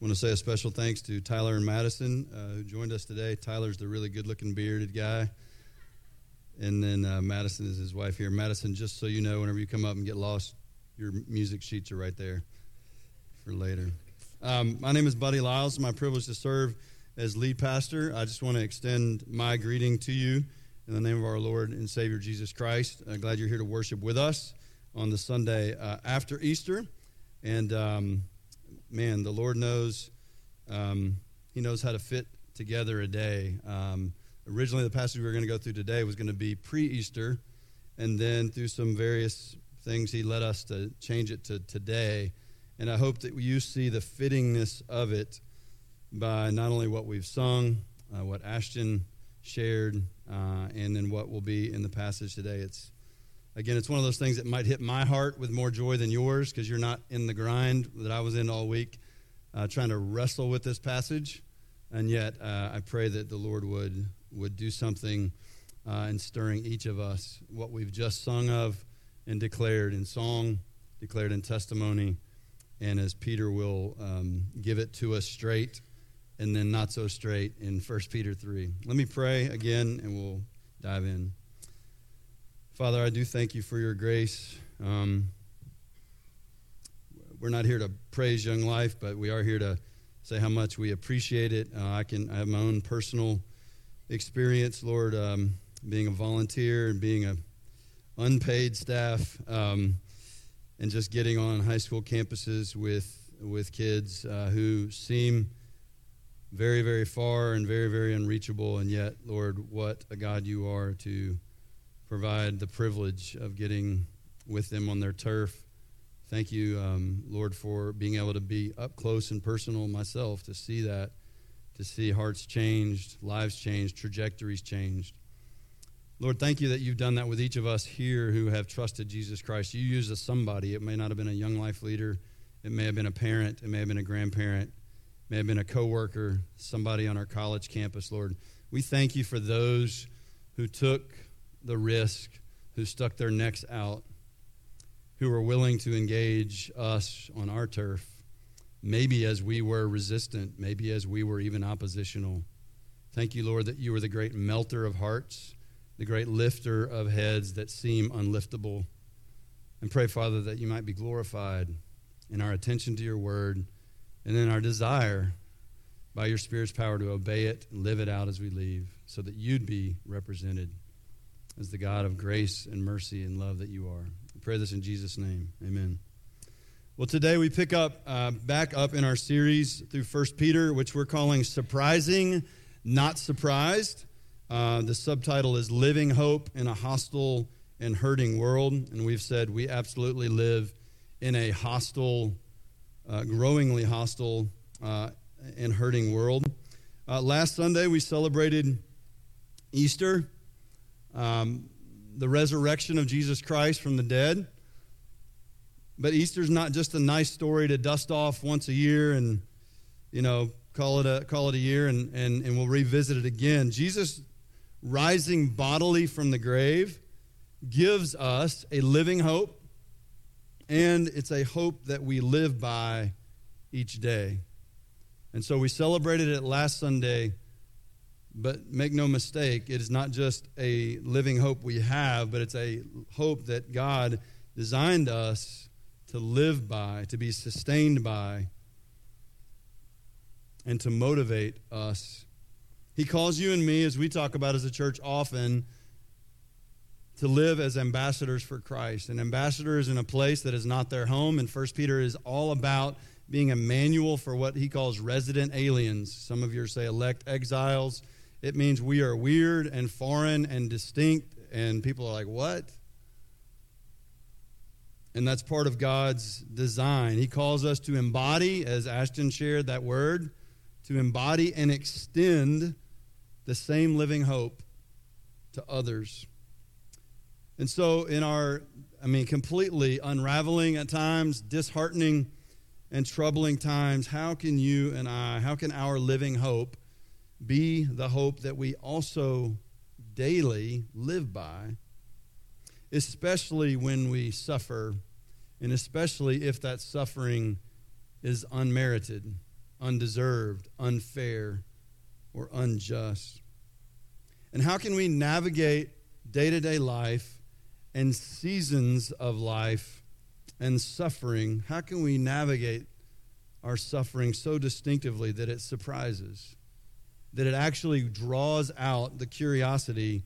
want to say a special thanks to Tyler and Madison uh, who joined us today. Tyler's the really good looking bearded guy. And then uh, Madison is his wife here. Madison, just so you know, whenever you come up and get lost, your music sheets are right there for later. Um, my name is Buddy Lyles. My privilege to serve as lead pastor. I just want to extend my greeting to you in the name of our Lord and Savior Jesus Christ. I'm glad you're here to worship with us on the Sunday uh, after Easter. And um, man, the Lord knows um, He knows how to fit together a day. Um, originally, the passage we were going to go through today was going to be pre-Easter, and then through some various things, He led us to change it to today. And I hope that you see the fittingness of it by not only what we've sung, uh, what Ashton shared, uh, and then what will be in the passage today. It's again, it's one of those things that might hit my heart with more joy than yours because you're not in the grind that I was in all week, uh, trying to wrestle with this passage. And yet, uh, I pray that the Lord would would do something uh, in stirring each of us what we've just sung of and declared in song, declared in testimony, and as Peter will um, give it to us straight and then not so straight in 1 Peter 3. Let me pray again and we'll dive in. Father, I do thank you for your grace. Um, we're not here to praise Young Life, but we are here to say how much we appreciate it. Uh, I can I have my own personal experience, Lord, um, being a volunteer and being a unpaid staff, um, and just getting on high school campuses with with kids uh, who seem very, very far and very, very unreachable. And yet, Lord, what a God you are to provide the privilege of getting with them on their turf. Thank you, um, Lord, for being able to be up close and personal myself to see that, to see hearts changed, lives changed, trajectories changed. Lord, thank you that you've done that with each of us here who have trusted Jesus Christ. You used a somebody. It may not have been a young life leader, it may have been a parent, it may have been a grandparent, may have been a coworker, somebody on our college campus, Lord. We thank you for those who took the risk, who stuck their necks out, who were willing to engage us on our turf, maybe as we were resistant, maybe as we were even oppositional. Thank you, Lord, that you are the great melter of hearts, the great lifter of heads that seem unliftable. And pray, Father, that you might be glorified in our attention to your word and in our desire by your Spirit's power to obey it and live it out as we leave, so that you'd be represented as the God of grace and mercy and love that you are. I pray this in Jesus' name. Amen. Well, today we pick up uh, back up in our series through First Peter, which we're calling Surprising, Not Surprised. Uh, the subtitle is Living Hope in a Hostile and Hurting World. And we've said we absolutely live in a hostile uh, growingly hostile uh, and hurting world. Uh, last Sunday, we celebrated Easter, um, the resurrection of Jesus Christ from the dead. But Easter's not just a nice story to dust off once a year and, you know, call it a, call it a year and, and, and we'll revisit it again. Jesus rising bodily from the grave gives us a living hope and it's a hope that we live by each day. And so we celebrated it last Sunday, but make no mistake, it is not just a living hope we have, but it's a hope that God designed us to live by, to be sustained by, and to motivate us. He calls you and me, as we talk about as a church often, to live as ambassadors for Christ. An ambassador is in a place that is not their home, and First Peter is all about being a manual for what he calls resident aliens. Some of you say elect exiles. It means we are weird and foreign and distinct, and people are like, what? And that's part of God's design. He calls us to embody, as Ashton shared that word, to embody and extend the same living hope to others. And so, in our, I mean, completely unraveling at times, disheartening and troubling times, how can you and I, how can our living hope be the hope that we also daily live by, especially when we suffer, and especially if that suffering is unmerited? undeserved, unfair, or unjust. And how can we navigate day to day life and seasons of life and suffering? How can we navigate our suffering so distinctively that it surprises, that it actually draws out the curiosity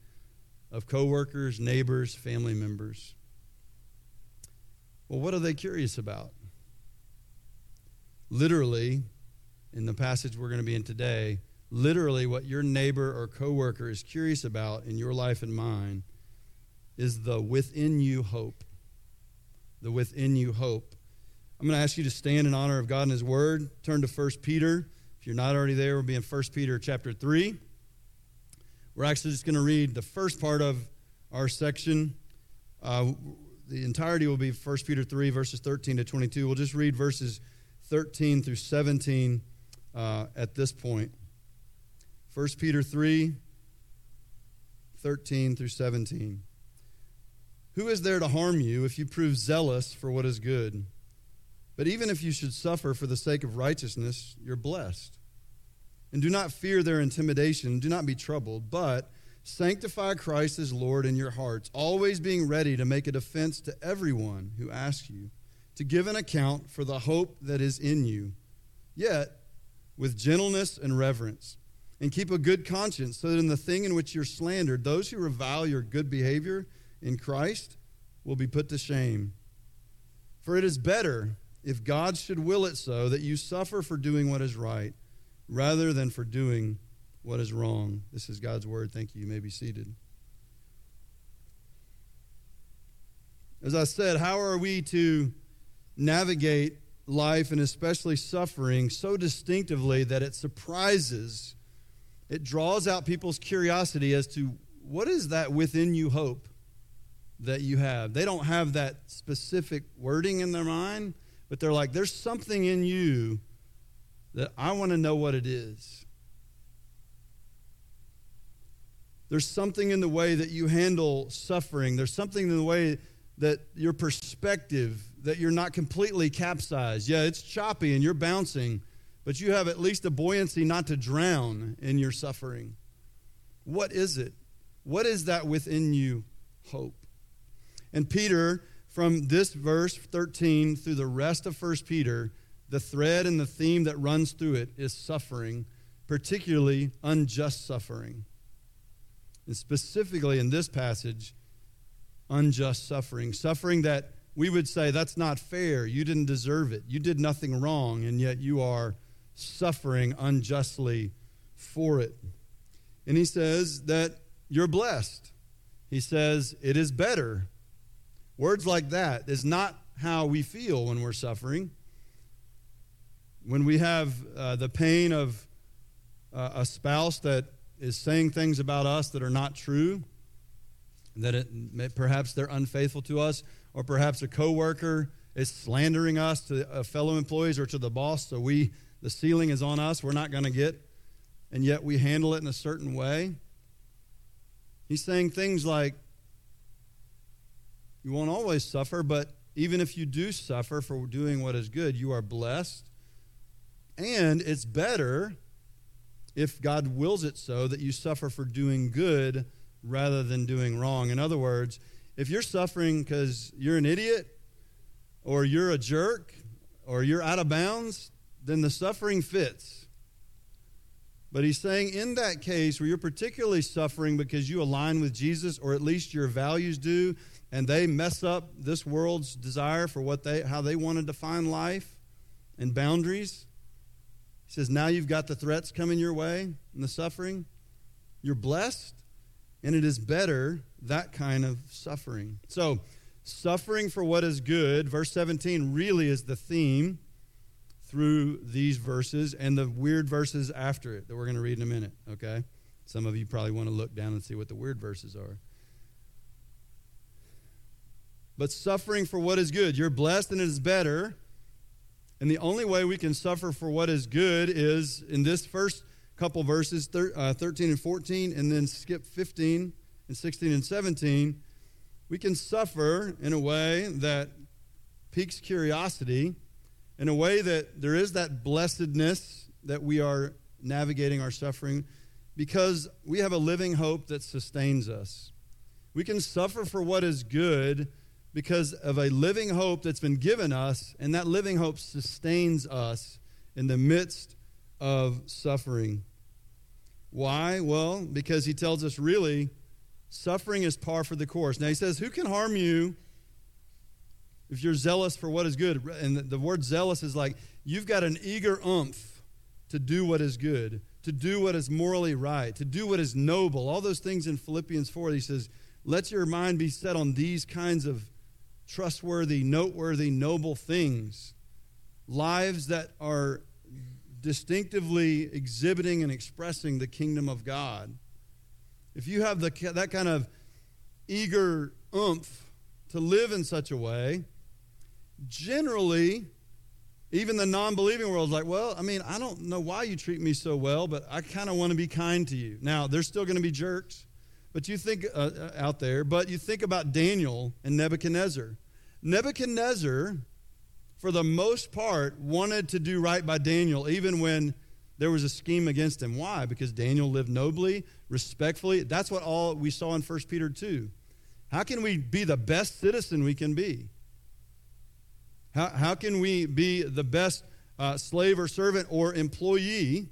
of coworkers, neighbors, family members? Well, what are they curious about? Literally, in the passage we're going to be in today, literally what your neighbor or coworker is curious about in your life and mine is the within you hope. The within you hope. I'm going to ask you to stand in honor of God and His Word. Turn to 1 Peter. If you're not already there, we'll be in 1 Peter chapter 3. We're actually just going to read the first part of our section. Uh, the entirety will be 1 Peter 3, verses 13 to 22. We'll just read verses 13 through 17 uh, at this point. 1 Peter 3 13 through 17. Who is there to harm you if you prove zealous for what is good? But even if you should suffer for the sake of righteousness, you're blessed. And do not fear their intimidation, do not be troubled, but sanctify Christ as Lord in your hearts, always being ready to make a defense to everyone who asks you, to give an account for the hope that is in you, yet with gentleness and reverence and keep a good conscience, so that in the thing in which you're slandered, those who revile your good behavior in Christ will be put to shame. For it is better, if God should will it so, that you suffer for doing what is right, rather than for doing what is wrong. This is God's word. Thank you. You may be seated. As I said, how are we to navigate life and especially suffering so distinctively that it surprises it draws out people's curiosity as to what is that within you hope that you have. They don't have that specific wording in their mind, but they're like, there's something in you that I want to know what it is. There's something in the way that you handle suffering. There's something in the way that your perspective, that you're not completely capsized. Yeah, it's choppy and you're bouncing, but you have at least a buoyancy not to drown in your suffering. What is it? What is that within you hope? And Peter, from this verse 13 through the rest of 1 Peter, the thread and the theme that runs through it is suffering, particularly unjust suffering. And specifically in this passage, unjust suffering. Suffering that we would say, that's not fair. You didn't deserve it. You did nothing wrong, and yet you are suffering unjustly for it. And he says that you're blessed. He says it is better. Words like that is not how we feel when we're suffering. When we have uh, the pain of uh, a spouse that is saying things about us that are not true, that it, perhaps they're unfaithful to us, or perhaps a coworker is slandering us to uh, fellow employees or to the boss, so we the ceiling is on us, we're not going to get, and yet we handle it in a certain way. He's saying things like, You won't always suffer, but even if you do suffer for doing what is good, you are blessed. And it's better, if God wills it so, that you suffer for doing good rather than doing wrong. In other words, if you're suffering because you're an idiot or you're a jerk or you're out of bounds, then the suffering fits. But he's saying in that case where you're particularly suffering because you align with Jesus, or at least your values do, and they mess up this world's desire for what they how they want to define life and boundaries. He says, now you've got the threats coming your way and the suffering. You're blessed, and it is better that kind of suffering. So, suffering for what is good, verse 17 really is the theme through these verses and the weird verses after it that we're going to read in a minute, okay? Some of you probably want to look down and see what the weird verses are. But suffering for what is good. You're blessed and it is better. And the only way we can suffer for what is good is in this first couple verses, uh, 13 and 14, and then skip 15 and 16 and 17. We can suffer in a way that piques curiosity in a way that there is that blessedness that we are navigating our suffering? Because we have a living hope that sustains us. We can suffer for what is good because of a living hope that's been given us, and that living hope sustains us in the midst of suffering. Why? Well, because he tells us really suffering is par for the course. Now he says, Who can harm you if you're zealous for what is good? And the, word zealous is like you've got an eager umph to do what is good, to do what is morally right, to do what is noble. All those things in Philippians 4, he says, Let your mind be set on these kinds of trustworthy, noteworthy, noble things. Lives that are distinctively exhibiting and expressing the kingdom of God. If you have the, that kind of eager oomph to live in such a way, generally, even the non believing world is like, well, I mean, I don't know why you treat me so well, but I kind of want to be kind to you. Now, there's still going to be jerks, but you think uh, uh, out there, but you think about Daniel and Nebuchadnezzar. Nebuchadnezzar for the most part, wanted to do right by Daniel, even when there was a scheme against him. Why? Because Daniel lived nobly, respectfully. That's what all we saw in 1 Peter 2. How can we be the best citizen we can be? How, how can we be the best uh, slave or servant or employee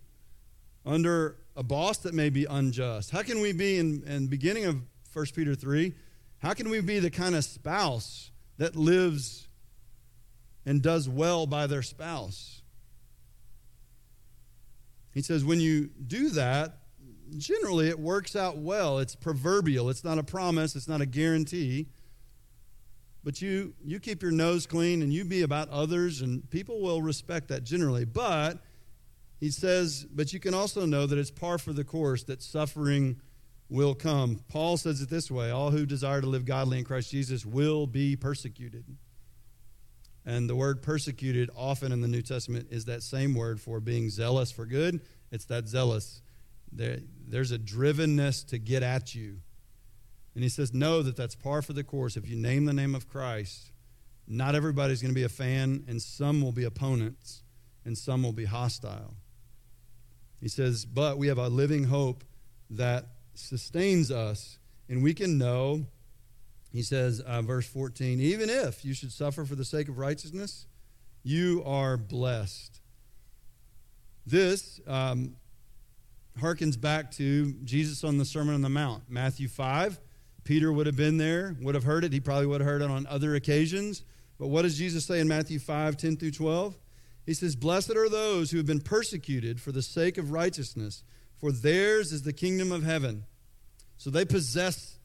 under a boss that may be unjust? How can we be, in, in beginning of 1 Peter 3, how can we be the kind of spouse that lives and does well by their spouse. He says, when you do that, generally it works out well. It's proverbial, it's not a promise, it's not a guarantee. But you, you keep your nose clean and you be about others, and people will respect that generally. But he says, but you can also know that it's par for the course that suffering will come. Paul says it this way all who desire to live godly in Christ Jesus will be persecuted. And the word persecuted, often in the New Testament, is that same word for being zealous for good. It's that zealous. There, there's a drivenness to get at you. And he says, Know that that's par for the course. If you name the name of Christ, not everybody's going to be a fan, and some will be opponents, and some will be hostile. He says, But we have a living hope that sustains us, and we can know he says, uh, verse 14, even if you should suffer for the sake of righteousness, you are blessed. This um, harkens back to Jesus on the Sermon on the Mount, Matthew 5. Peter would have been there, would have heard it. He probably would have heard it on other occasions. But what does Jesus say in Matthew 5, 10 through 12? He says, Blessed are those who have been persecuted for the sake of righteousness, for theirs is the kingdom of heaven. So they possess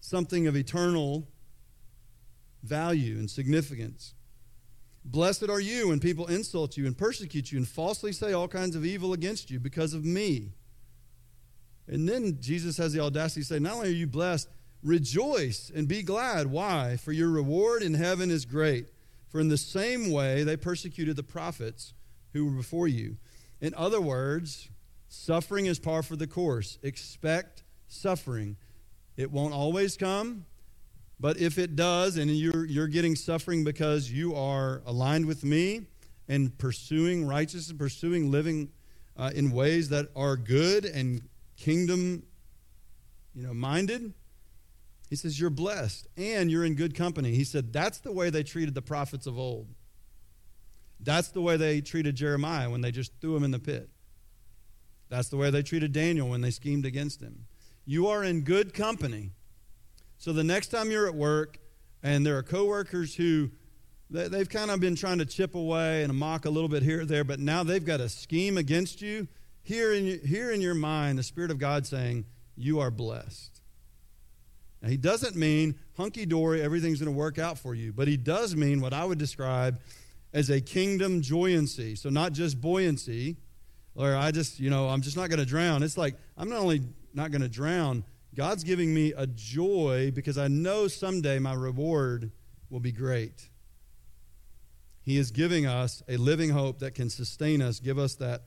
something of eternal value and significance. Blessed are you when people insult you and persecute you and falsely say all kinds of evil against you because of me. And then Jesus has the audacity to say, Not only are you blessed, rejoice and be glad. Why? For your reward in heaven is great. For in the same way they persecuted the prophets who were before you. In other words, suffering is par for the course. Expect suffering. It won't always come, but if it does, and you're, you're getting suffering because you are aligned with me and pursuing righteousness, pursuing living uh, in ways that are good and kingdom you know, minded, he says, You're blessed and you're in good company. He said, That's the way they treated the prophets of old. That's the way they treated Jeremiah when they just threw him in the pit. That's the way they treated Daniel when they schemed against him you are in good company. So the next time you're at work and there are coworkers who they've kind of been trying to chip away and mock a little bit here or there, but now they've got a scheme against you. Here in, here in your mind, the Spirit of God saying, You are blessed. Now, he doesn't mean hunky dory, everything's going to work out for you, but he does mean what I would describe as a kingdom joyancy. So, not just buoyancy, or I just, you know, I'm just not going to drown. It's like I'm not only not going to drown. God's giving me a joy because I know someday my reward will be great. He is giving us a living hope that can sustain us, give us that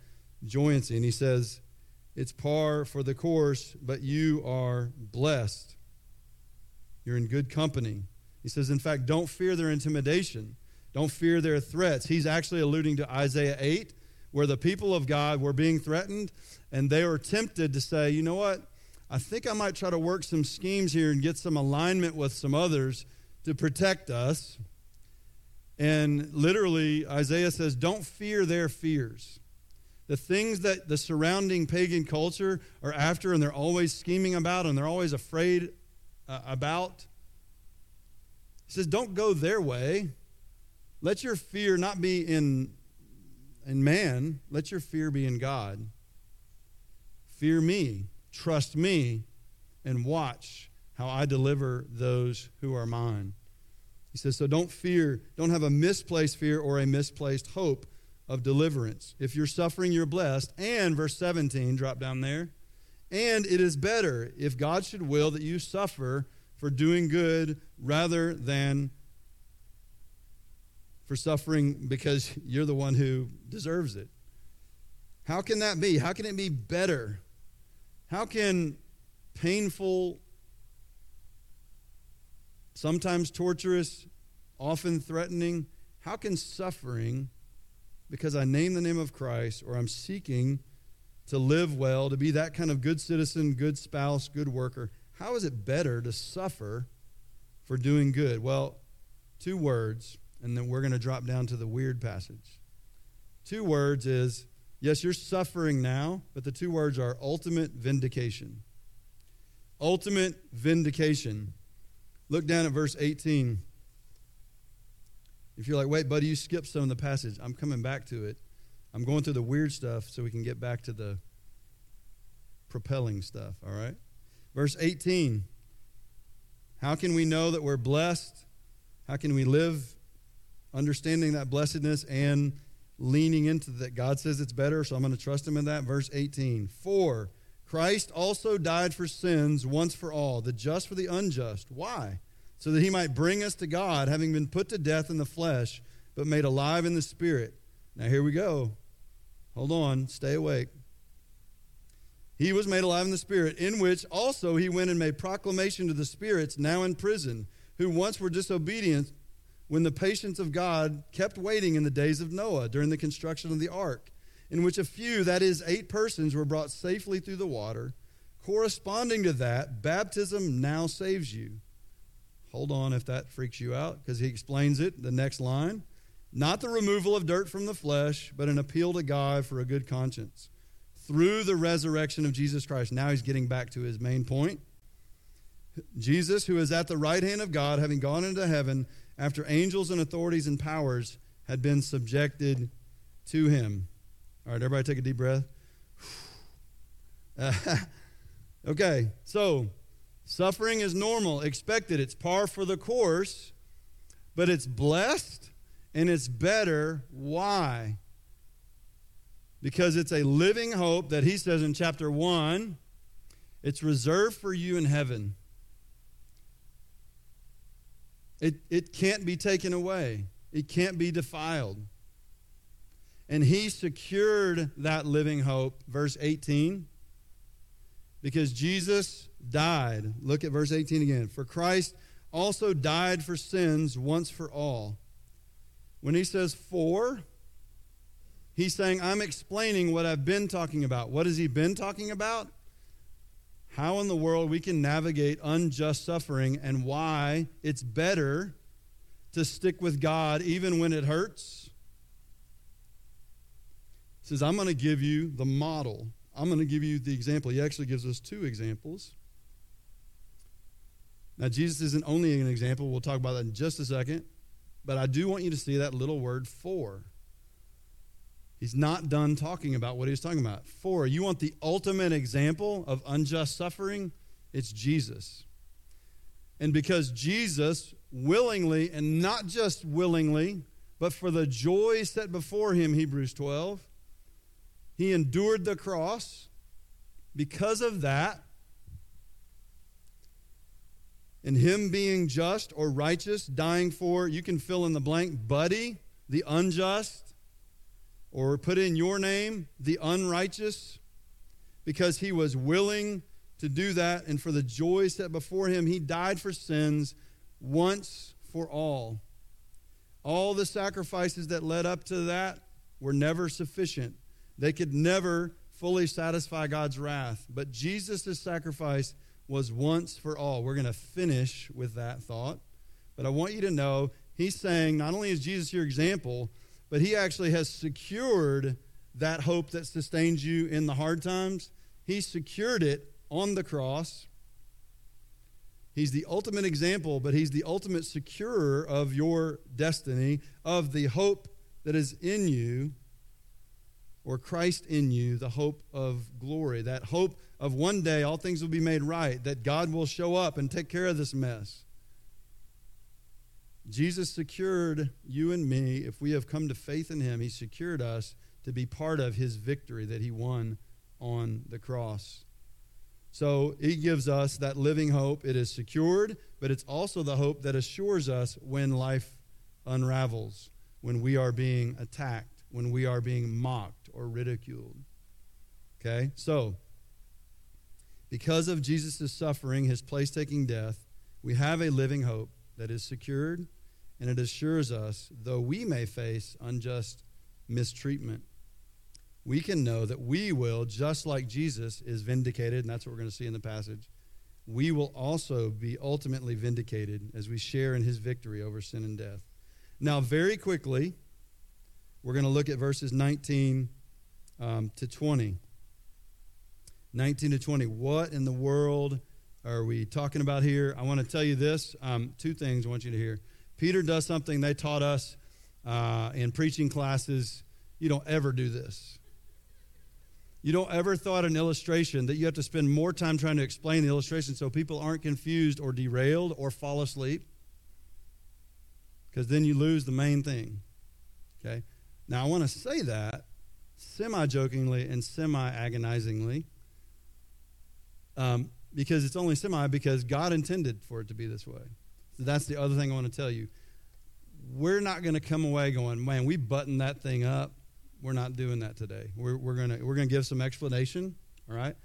joyancy. And he says, It's par for the course, but you are blessed. You're in good company. He says, In fact, don't fear their intimidation, don't fear their threats. He's actually alluding to Isaiah 8 where the people of God were being threatened and they were tempted to say, you know what? I think I might try to work some schemes here and get some alignment with some others to protect us. And literally, Isaiah says, don't fear their fears. The things that the surrounding pagan culture are after and they're always scheming about and they're always afraid uh, about. He says, don't go their way. Let your fear not be in, in man, let your fear be in God. Fear me, trust me, and watch how I deliver those who are mine. He says, so don't fear, don't have a misplaced fear or a misplaced hope of deliverance. If you're suffering, you're blessed. And verse 17, drop down there. And it is better if God should will that you suffer for doing good rather than for suffering because you're the one who deserves it. How can that be? How can it be better? How can painful, sometimes torturous, often threatening, how can suffering, because I name the name of Christ or I'm seeking to live well, to be that kind of good citizen, good spouse, good worker, how is it better to suffer for doing good? Well, two words and then we're going to drop down to the weird passage. Two words is yes, you're suffering now, but the two words are ultimate vindication. Ultimate vindication. Look down at verse 18. If you're like, wait, buddy, you skipped some of the passage, I'm coming back to it. I'm going through the weird stuff so we can get back to the propelling stuff, all right? Verse 18. How can we know that we're blessed? How can we live understanding that blessedness and leaning into that God says it's better, so I'm going to trust him in that. Verse 18. For Christ also died for sins once for all, the just for the unjust. Why? So that he might bring us to God, having been put to death in the flesh, but made alive in the spirit. Now here we go. Hold on, stay awake. He was made alive in the spirit, in which also he went and made proclamation to the spirits now in prison, who once were disobedient when the patience of God kept waiting in the days of Noah during the construction of the ark, in which a few, that is, eight persons, were brought safely through the water. Corresponding to that, baptism now saves you. Hold on if that freaks you out, because he explains it the next line. Not the removal of dirt from the flesh, but an appeal to God for a good conscience. Through the resurrection of Jesus Christ. Now he's getting back to his main point. Jesus, who is at the right hand of God, having gone into heaven, after angels and authorities and powers had been subjected to him. All right, everybody take a deep breath. okay, so suffering is normal, expected, it's par for the course, but it's blessed and it's better. Why? Because it's a living hope that he says in chapter 1 it's reserved for you in heaven. It, it can't be taken away, it can't be defiled. And he secured that living hope, verse 18, because Jesus died. Look at verse 18 again. For Christ also died for sins once for all. When he says for, he's saying, I'm explaining what I've been talking about. What has he been talking about? how in the world we can navigate unjust suffering and why it's better to stick with God even when it hurts. He says, I'm going to give you the model. I'm going to give you the example. He actually gives us two examples. Now, Jesus isn't only an example. We'll talk about that in just a second. But I do want you to see that little word for. He's not done talking about what he's talking about. For, you want the ultimate example of unjust suffering? It's Jesus. And because Jesus willingly, and not just willingly, but for the joy set before him, Hebrews 12, he endured the cross. Because of that, and him being just or righteous, dying for, you can fill in the blank, buddy, the unjust, or put in your name, the unrighteous, because he was willing to do that. And for the joy set before him, he died for sins once for all. All the sacrifices that led up to that were never sufficient. They could never fully satisfy God's wrath. But Jesus' sacrifice was once for all. We're going to finish with that thought. But I want you to know he's saying not only is Jesus your example, but he actually has secured that hope that sustains you in the hard times. He secured it on the cross. He's the ultimate example, but he's the ultimate securer of your destiny, of the hope that is in you, or Christ in you, the hope of glory. That hope of one day all things will be made right, that God will show up and take care of this mess. Jesus secured you and me, if we have come to faith in him, he secured us to be part of his victory that he won on the cross. So he gives us that living hope. It is secured, but it's also the hope that assures us when life unravels, when we are being attacked, when we are being mocked or ridiculed. Okay? So, because of Jesus' suffering, his place taking death, we have a living hope that is secured, and it assures us, though we may face unjust mistreatment we can know that we will, just like Jesus is vindicated, and that's what we're going to see in the passage, we will also be ultimately vindicated as we share in his victory over sin and death. Now, very quickly, we're going to look at verses 19 um, to 20. 19 to 20. What in the world are we talking about here? I want to tell you this um, two things I want you to hear. Peter does something they taught us uh, in preaching classes. You don't ever do this. You don't ever thought an illustration that you have to spend more time trying to explain the illustration so people aren't confused or derailed or fall asleep. Because then you lose the main thing. Okay? Now, I want to say that semi jokingly and semi agonizingly um, because it's only semi because God intended for it to be this way. So that's the other thing I want to tell you. We're not going to come away going, man, we buttoned that thing up we're not doing that today. We're, we're going we're gonna give some explanation, all right?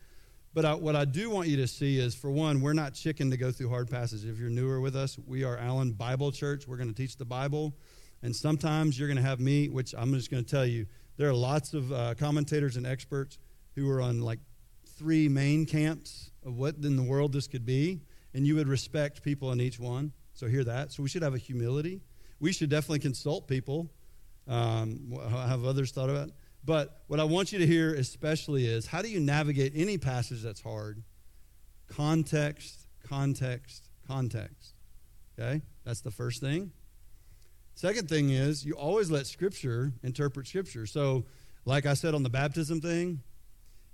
But I, what I do want you to see is, for one, we're not chicken to go through hard passages. If you're newer with us, we are Allen Bible Church. We're going to teach the Bible. And sometimes you're going to have me, which I'm just going to tell you, there are lots of uh, commentators and experts who are on like three main camps of what in the world this could be. And you would respect people in each one. So hear that. So we should have a humility. We should definitely consult people um, have others thought about? But what I want you to hear especially is how do you navigate any passage that's hard? Context, context, context. Okay? That's the first thing. Second thing is you always let Scripture interpret Scripture. So, like I said on the baptism thing,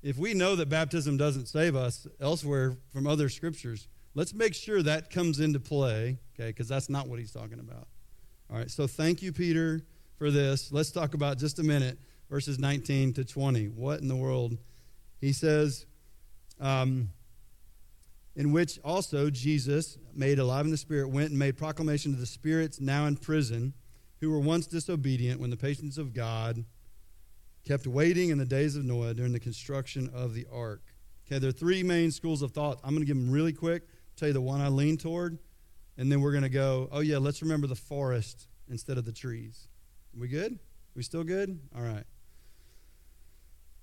if we know that baptism doesn't save us elsewhere from other Scriptures, let's make sure that comes into play, okay? Because that's not what he's talking about. All right, so thank you, Peter for this. Let's talk about just a minute verses 19 to 20. What in the world? He says, um, in which also Jesus, made alive in the Spirit, went and made proclamation to the spirits now in prison, who were once disobedient when the patience of God kept waiting in the days of Noah during the construction of the ark. Okay, there are three main schools of thought. I'm going to give them really quick, tell you the one I lean toward, and then we're going to go, oh, yeah, let's remember the forest instead of the trees. We good? We still good? All right.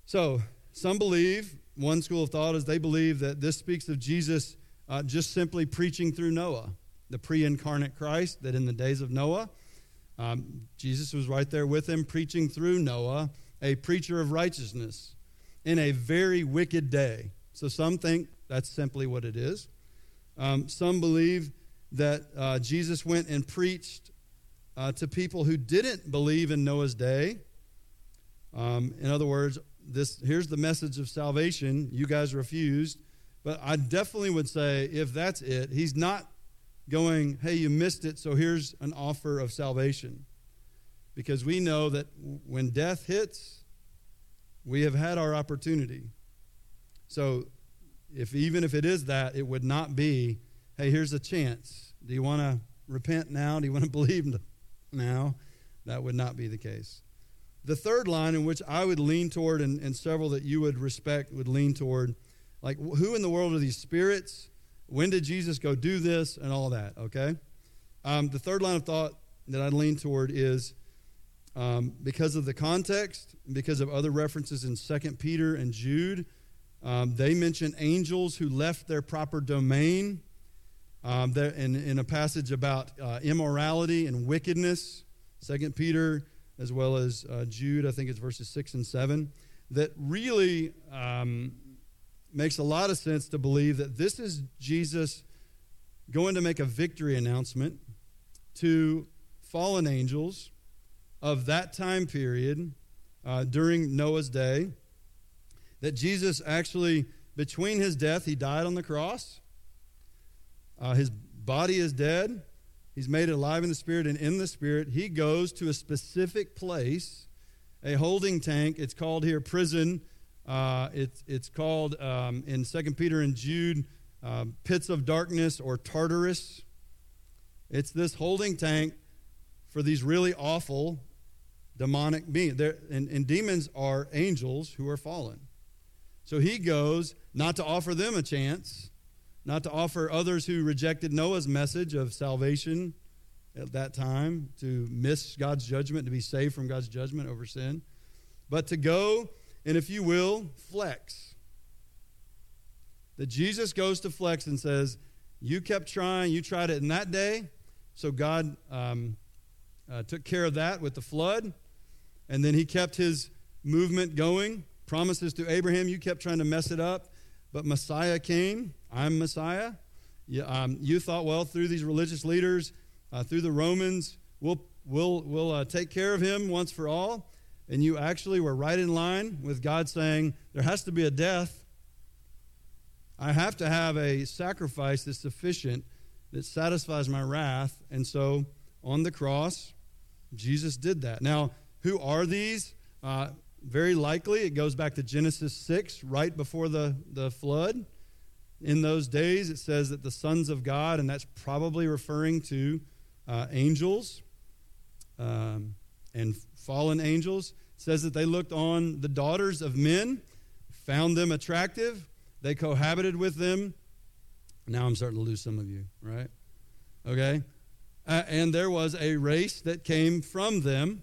So, some believe, one school of thought is they believe that this speaks of Jesus uh, just simply preaching through Noah, the pre incarnate Christ, that in the days of Noah, um, Jesus was right there with him, preaching through Noah, a preacher of righteousness in a very wicked day. So, some think that's simply what it is. Um, some believe that uh, Jesus went and preached uh, to people who didn't believe in Noah's day. Um, in other words, this here's the message of salvation. You guys refused, but I definitely would say if that's it, he's not going, "Hey, you missed it, so here's an offer of salvation," because we know that when death hits, we have had our opportunity. So, if even if it is that, it would not be, "Hey, here's a chance. Do you want to repent now? Do you want to believe now, that would not be the case. The third line in which I would lean toward, and, and several that you would respect would lean toward, like who in the world are these spirits? When did Jesus go do this? And all that, okay? Um, the third line of thought that I'd lean toward is um, because of the context, because of other references in 2 Peter and Jude. Um, they mention angels who left their proper domain. Um, in, in a passage about uh, immorality and wickedness, 2 Peter as well as uh, Jude, I think it's verses 6 and 7, that really um, makes a lot of sense to believe that this is Jesus going to make a victory announcement to fallen angels of that time period uh, during Noah's day. That Jesus actually, between his death, he died on the cross. Uh, his body is dead. He's made alive in the spirit and in the spirit. He goes to a specific place, a holding tank. It's called here prison. Uh, it's, it's called um, in 2 Peter and Jude um, pits of darkness or Tartarus. It's this holding tank for these really awful demonic beings. And, and demons are angels who are fallen. So he goes not to offer them a chance, not to offer others who rejected Noah's message of salvation at that time to miss God's judgment, to be saved from God's judgment over sin, but to go and, if you will, flex. That Jesus goes to flex and says, You kept trying, you tried it in that day, so God um, uh, took care of that with the flood, and then he kept his movement going. Promises to Abraham, you kept trying to mess it up, but Messiah came. I'm Messiah. You, um, you thought, well, through these religious leaders, uh, through the Romans, we'll, we'll, we'll uh, take care of him once for all. And you actually were right in line with God saying, there has to be a death. I have to have a sacrifice that's sufficient that satisfies my wrath. And so on the cross, Jesus did that. Now, who are these? Uh, very likely, it goes back to Genesis 6, right before the, the flood. In those days, it says that the sons of God, and that's probably referring to uh, angels um, and fallen angels, says that they looked on the daughters of men, found them attractive, they cohabited with them. Now I'm starting to lose some of you, right? Okay? Uh, and there was a race that came from them,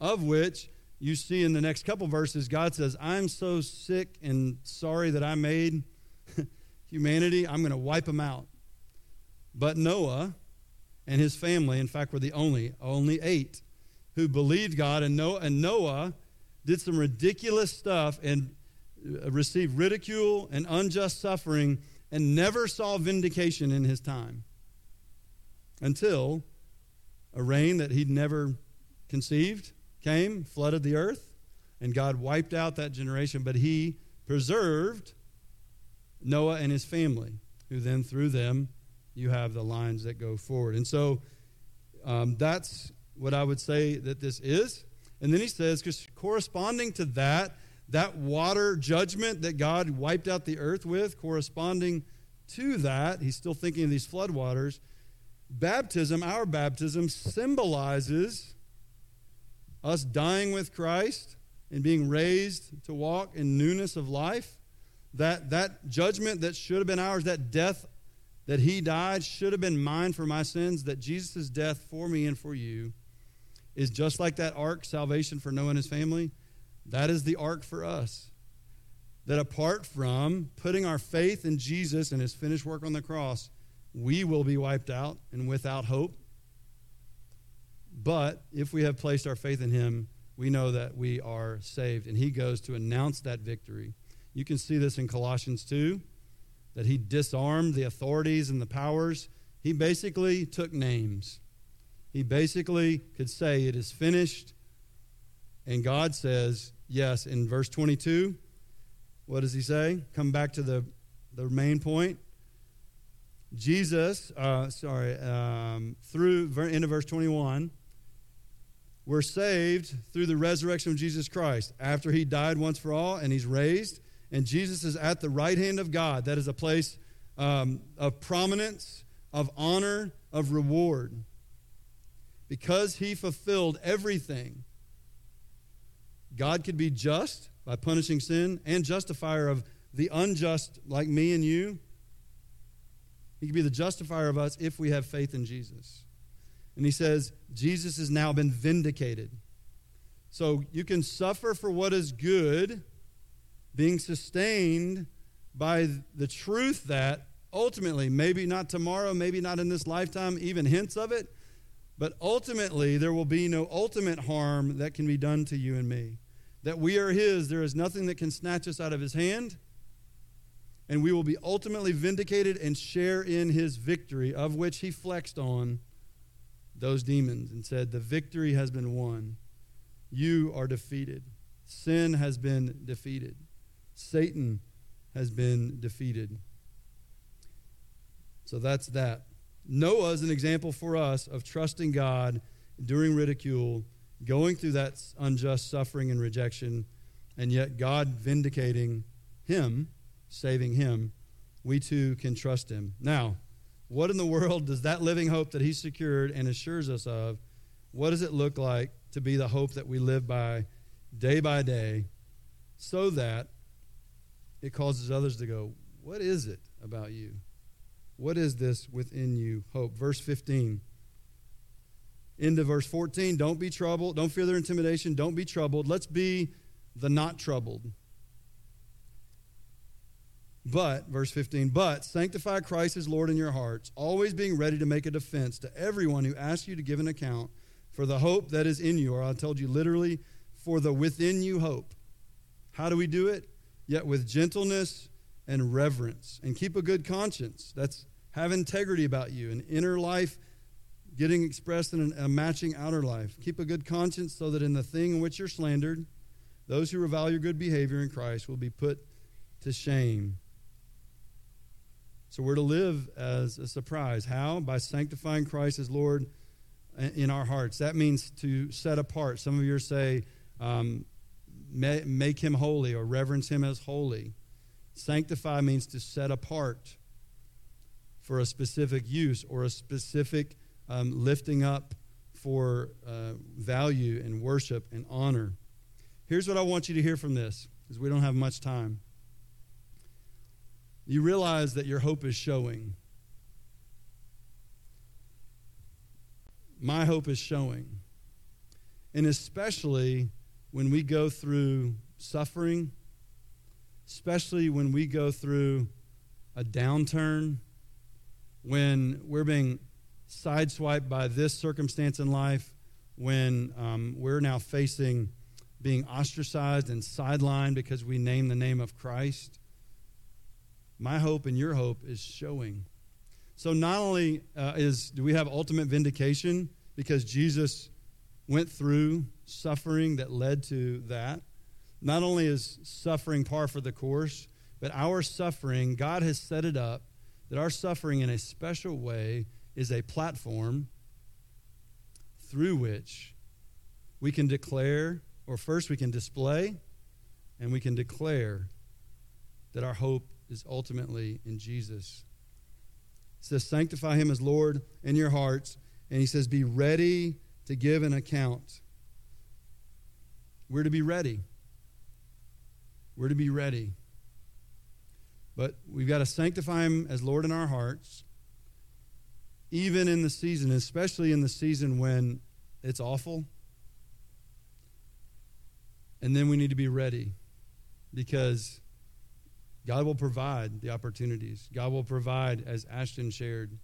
of which you see in the next couple verses, God says, I'm so sick and sorry that I made humanity, I'm going to wipe them out. But Noah and his family, in fact, were the only, only eight who believed God. And Noah, and Noah did some ridiculous stuff and uh, received ridicule and unjust suffering and never saw vindication in his time until a rain that he'd never conceived came, flooded the earth, and God wiped out that generation, but he preserved Noah and his family, who then through them you have the lines that go forward. And so um, that's what I would say that this is. And then he says, because corresponding to that, that water judgment that God wiped out the earth with, corresponding to that, he's still thinking of these flood waters. Baptism, our baptism, symbolizes us dying with Christ and being raised to walk in newness of life. That, that judgment that should have been ours, that death that he died, should have been mine for my sins, that Jesus' death for me and for you is just like that ark, salvation for Noah and his family. That is the ark for us. That apart from putting our faith in Jesus and his finished work on the cross, we will be wiped out and without hope. But if we have placed our faith in him, we know that we are saved. And he goes to announce that victory. You can see this in Colossians 2 that he disarmed the authorities and the powers. He basically took names. He basically could say, It is finished. And God says, Yes, in verse 22, what does he say? Come back to the, the main point. Jesus, uh, sorry, um, through into verse 21, we're saved through the resurrection of Jesus Christ. After he died once for all and he's raised, and Jesus is at the right hand of God. That is a place um, of prominence, of honor, of reward. Because he fulfilled everything, God could be just by punishing sin and justifier of the unjust, like me and you. He could be the justifier of us if we have faith in Jesus. And he says, Jesus has now been vindicated. So you can suffer for what is good, being sustained by the truth that ultimately, maybe not tomorrow, maybe not in this lifetime, even hints of it, but ultimately there will be no ultimate harm that can be done to you and me. That we are His, there is nothing that can snatch us out of His hand, and we will be ultimately vindicated and share in His victory, of which He flexed on those demons and said, The victory has been won. You are defeated. Sin has been defeated. Satan has been defeated. So that's that. Noah is an example for us of trusting God during ridicule, going through that unjust suffering and rejection, and yet God vindicating him, saving him. We too can trust him. Now, what in the world does that living hope that he secured and assures us of, what does it look like to be the hope that we live by day by day so that it causes others to go, What is it about you? What is this within you? Hope. Verse 15. Into verse 14. Don't be troubled. Don't fear their intimidation. Don't be troubled. Let's be the not troubled. But, verse 15, but sanctify Christ as Lord in your hearts, always being ready to make a defense to everyone who asks you to give an account for the hope that is in you. Or I told you literally, for the within you hope. How do we do it? Yet with gentleness and reverence. And keep a good conscience. That's have integrity about you, an inner life getting expressed in a matching outer life. Keep a good conscience so that in the thing in which you're slandered, those who revile your good behavior in Christ will be put to shame. So we're to live as a surprise. How? By sanctifying Christ as Lord in our hearts. That means to set apart. Some of you say, um, make him holy or reverence him as holy. Sanctify means to set apart for a specific use or a specific um, lifting up for uh, value and worship and honor. Here's what I want you to hear from this, because we don't have much time. You realize that your hope is showing. My hope is showing. And especially when we go through suffering, especially when we go through a downturn when we're being sideswiped by this circumstance in life, when um, we're now facing being ostracized and sidelined because we name the name of Christ, my hope and your hope is showing. So not only uh, is do we have ultimate vindication because Jesus went through suffering that led to that, not only is suffering par for the course, but our suffering, God has set it up that our suffering in a special way is a platform through which we can declare, or first we can display, and we can declare that our hope is ultimately in Jesus. It says, Sanctify him as Lord in your hearts. And he says, Be ready to give an account. We're to be ready. We're to be ready. But we've got to sanctify Him as Lord in our hearts, even in the season, especially in the season when it's awful. And then we need to be ready because God will provide the opportunities. God will provide, as Ashton shared,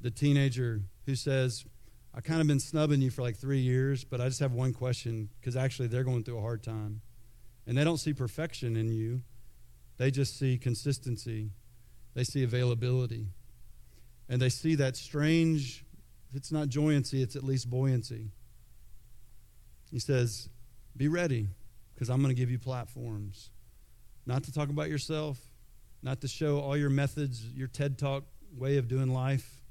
the teenager who says, I kind of been snubbing you for like three years, but I just have one question because actually they're going through a hard time. And they don't see perfection in you. They just see consistency, they see availability, and they see that strange, if it's not joyancy, it's at least buoyancy. He says, Be ready, because I'm going to give you platforms. Not to talk about yourself, not to show all your methods, your TED Talk way of doing life,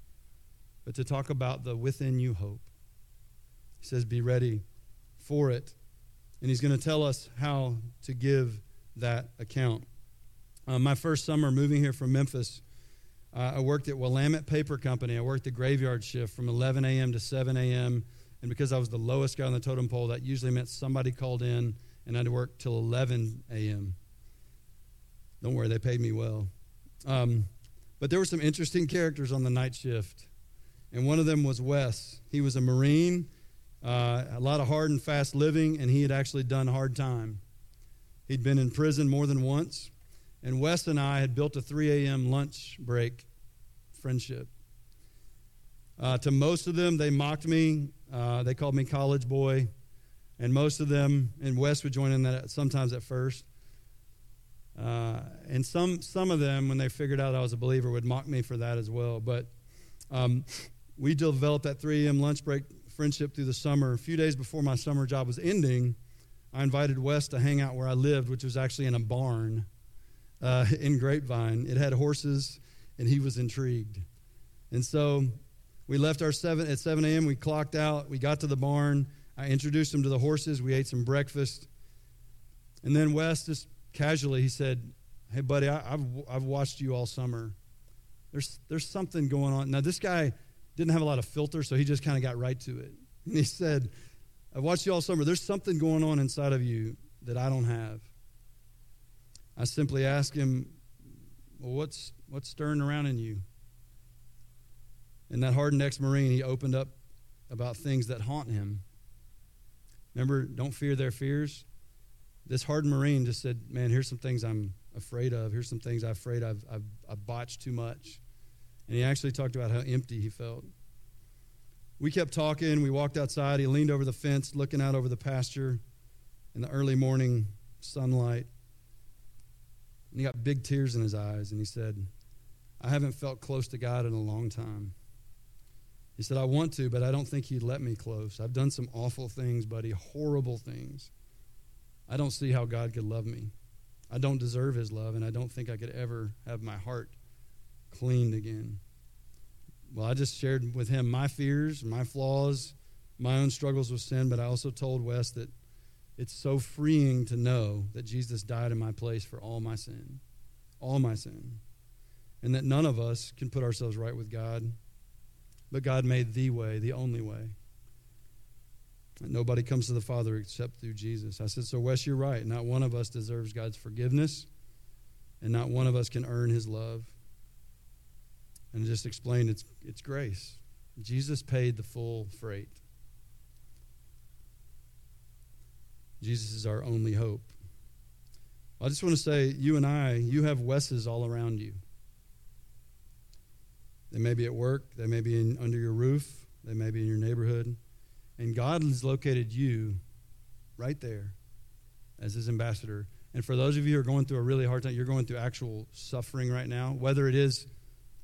but to talk about the within you hope. He says, Be ready for it. And he's going to tell us how to give that account. Uh, my first summer moving here from Memphis, uh, I worked at Willamette Paper Company. I worked the graveyard shift from 11 a.m. to 7 a.m. And because I was the lowest guy on the totem pole, that usually meant somebody called in and I had to work till 11 a.m. Don't worry, they paid me well. Um, but there were some interesting characters on the night shift. And one of them was Wes. He was a Marine. uh, a lot of hard and fast living, and he had actually done hard time. He'd been in prison more than once, and Wes and I had built a 3 a.m. lunch break friendship. Uh, to most of them, they mocked me. Uh, they called me college boy. And most of them, and Wes would join in that sometimes at first. Uh, and some, some of them, when they figured out I was a believer, would mock me for that as well. But um, we developed that 3 a.m. lunch break friendship through the summer. A few days before my summer job was ending, I invited Wes to hang out where I lived, which was actually in a barn uh, in Grapevine. It had horses, and he was intrigued. And so we left our seven at 7 a.m. We clocked out. We got to the barn. I introduced him to the horses. We ate some breakfast. And then Wes just casually he said, "Hey, buddy, I, have I've watched you all summer. There's there's something going on." Now this guy didn't have a lot of filter, so he just kind of got right to it. And he said, "I've watched you all summer. There's something going on inside of you that I don't have." I simply asked him, "Well, what's what's stirring around in you?" And that hardened ex-marine, he opened up about things that haunt him. Remember, don't fear their fears. This hardened marine just said, "Man, here's some things I'm afraid of. Here's some things I'm afraid I've, I've, I've botched too much." And he actually talked about how empty he felt. We kept talking. We walked outside. He leaned over the fence, looking out over the pasture in the early morning sunlight. And he got big tears in his eyes, and he said, I haven't felt close to God in a long time. He said, I want to, but I don't think he'd let me close. I've done some awful things, buddy, horrible things. I don't see how God could love me. I don't deserve his love, and I don't think I could ever have my heart cleaned again. Well, I just shared with him my fears, my flaws, my own struggles with sin, but I also told Wes that it's so freeing to know that Jesus died in my place for all my sin, all my sin, and that none of us can put ourselves right with God but God made the way, the only way. Nobody comes to the Father except through Jesus. I said, So, Wes, you're right. Not one of us deserves God's forgiveness, and not one of us can earn his love. And just explained it's, it's grace. Jesus paid the full freight. Jesus is our only hope. I just want to say, you and I, you have Wes's all around you. They may be at work, they may be in, under your roof, they may be in your neighborhood. And God has located you right there as his ambassador. And for those of you who are going through a really hard time, you're going through actual suffering right now, whether it is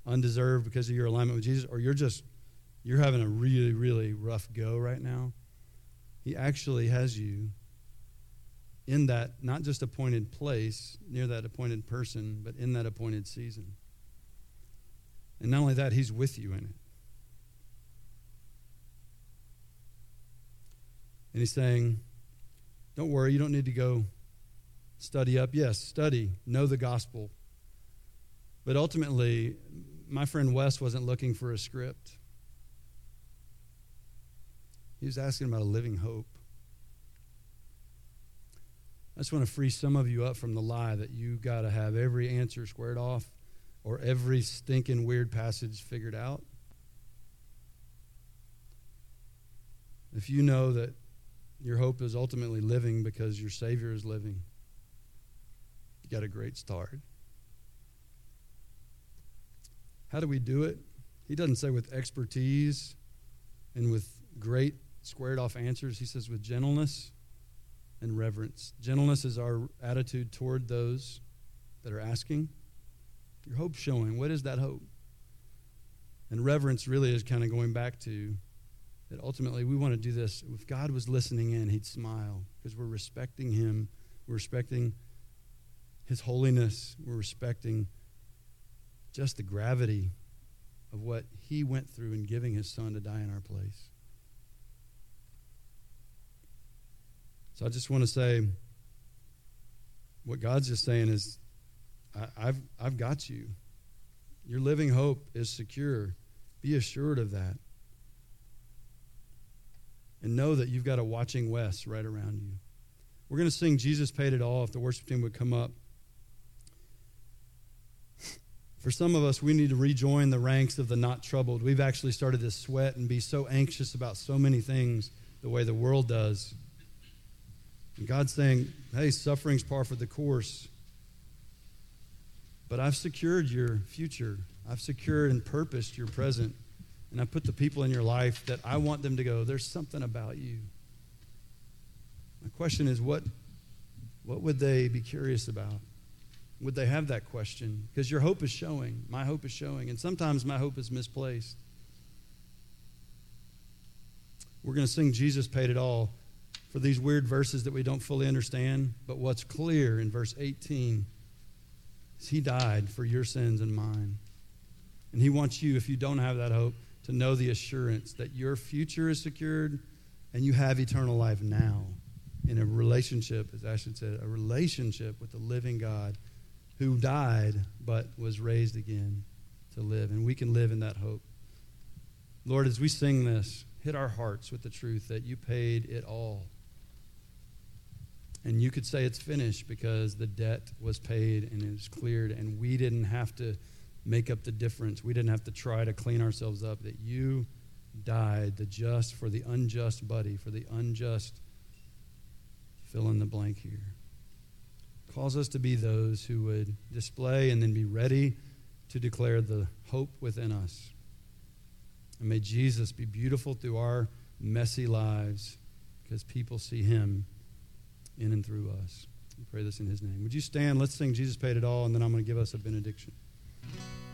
undeserved because of your alignment with Jesus or you're just you're having a really really rough go right now. He actually has you in that not just appointed place, near that appointed person, but in that appointed season. And not only that, He's with you in it. And He's saying, Don't worry, you don't need to go study up. Yes, study, know the gospel. But ultimately, my friend Wes wasn't looking for a script. He was asking about a living hope. I just want to free some of you up from the lie that you got to have every answer squared off or every stinking weird passage figured out. If you know that your hope is ultimately living because your Savior is living, you got a great start. How do we do it? He doesn't say with expertise and with great squared off answers. He says with gentleness and reverence. Gentleness is our attitude toward those that are asking. Your hope showing. What is that hope? And reverence really is kind of going back to that ultimately we want to do this. If God was listening in, he'd smile because we're respecting him. We're respecting his holiness. We're respecting just the gravity of what he went through in giving his son to die in our place. So I just want to say what God's just saying is I, have I've got you. Your living hope is secure. Be assured of that. And know that you've got a watching Wes right around you. We're going to sing Jesus Paid It All if the worship team would come up. For some of us, we need to rejoin the ranks of the not troubled. We've actually started to sweat and be so anxious about so many things the way the world does. And God's saying, hey, suffering's par for the course. But I've secured your future. I've secured and purposed your present. And I put the people in your life that I want them to go, there's something about you. My question is, what, what would they be curious about? Would they have that question? Because your hope is showing. My hope is showing. And sometimes my hope is misplaced. We're going to sing Jesus Paid It All for these weird verses that we don't fully understand. But what's clear in verse 18 is He died for your sins and mine. And He wants you, if you don't have that hope, to know the assurance that your future is secured and you have eternal life now in a relationship, as Ashton said, a relationship with the living God who died but was raised again to live. And we can live in that hope. Lord, as we sing this, hit our hearts with the truth that you paid it all. And you could say it's finished because the debt was paid and it was cleared, and we didn't have to make up the difference. We didn't have to try to clean ourselves up. That you died, the just for the unjust buddy, for the unjust fill in the blank here. Calls us to be those who would display and then be ready to declare the hope within us. And may Jesus be beautiful through our messy lives because people see him in and through us. We pray this in his name. Would you stand? Let's sing Jesus Paid It All, and then I'm going to give us a benediction. Thank you.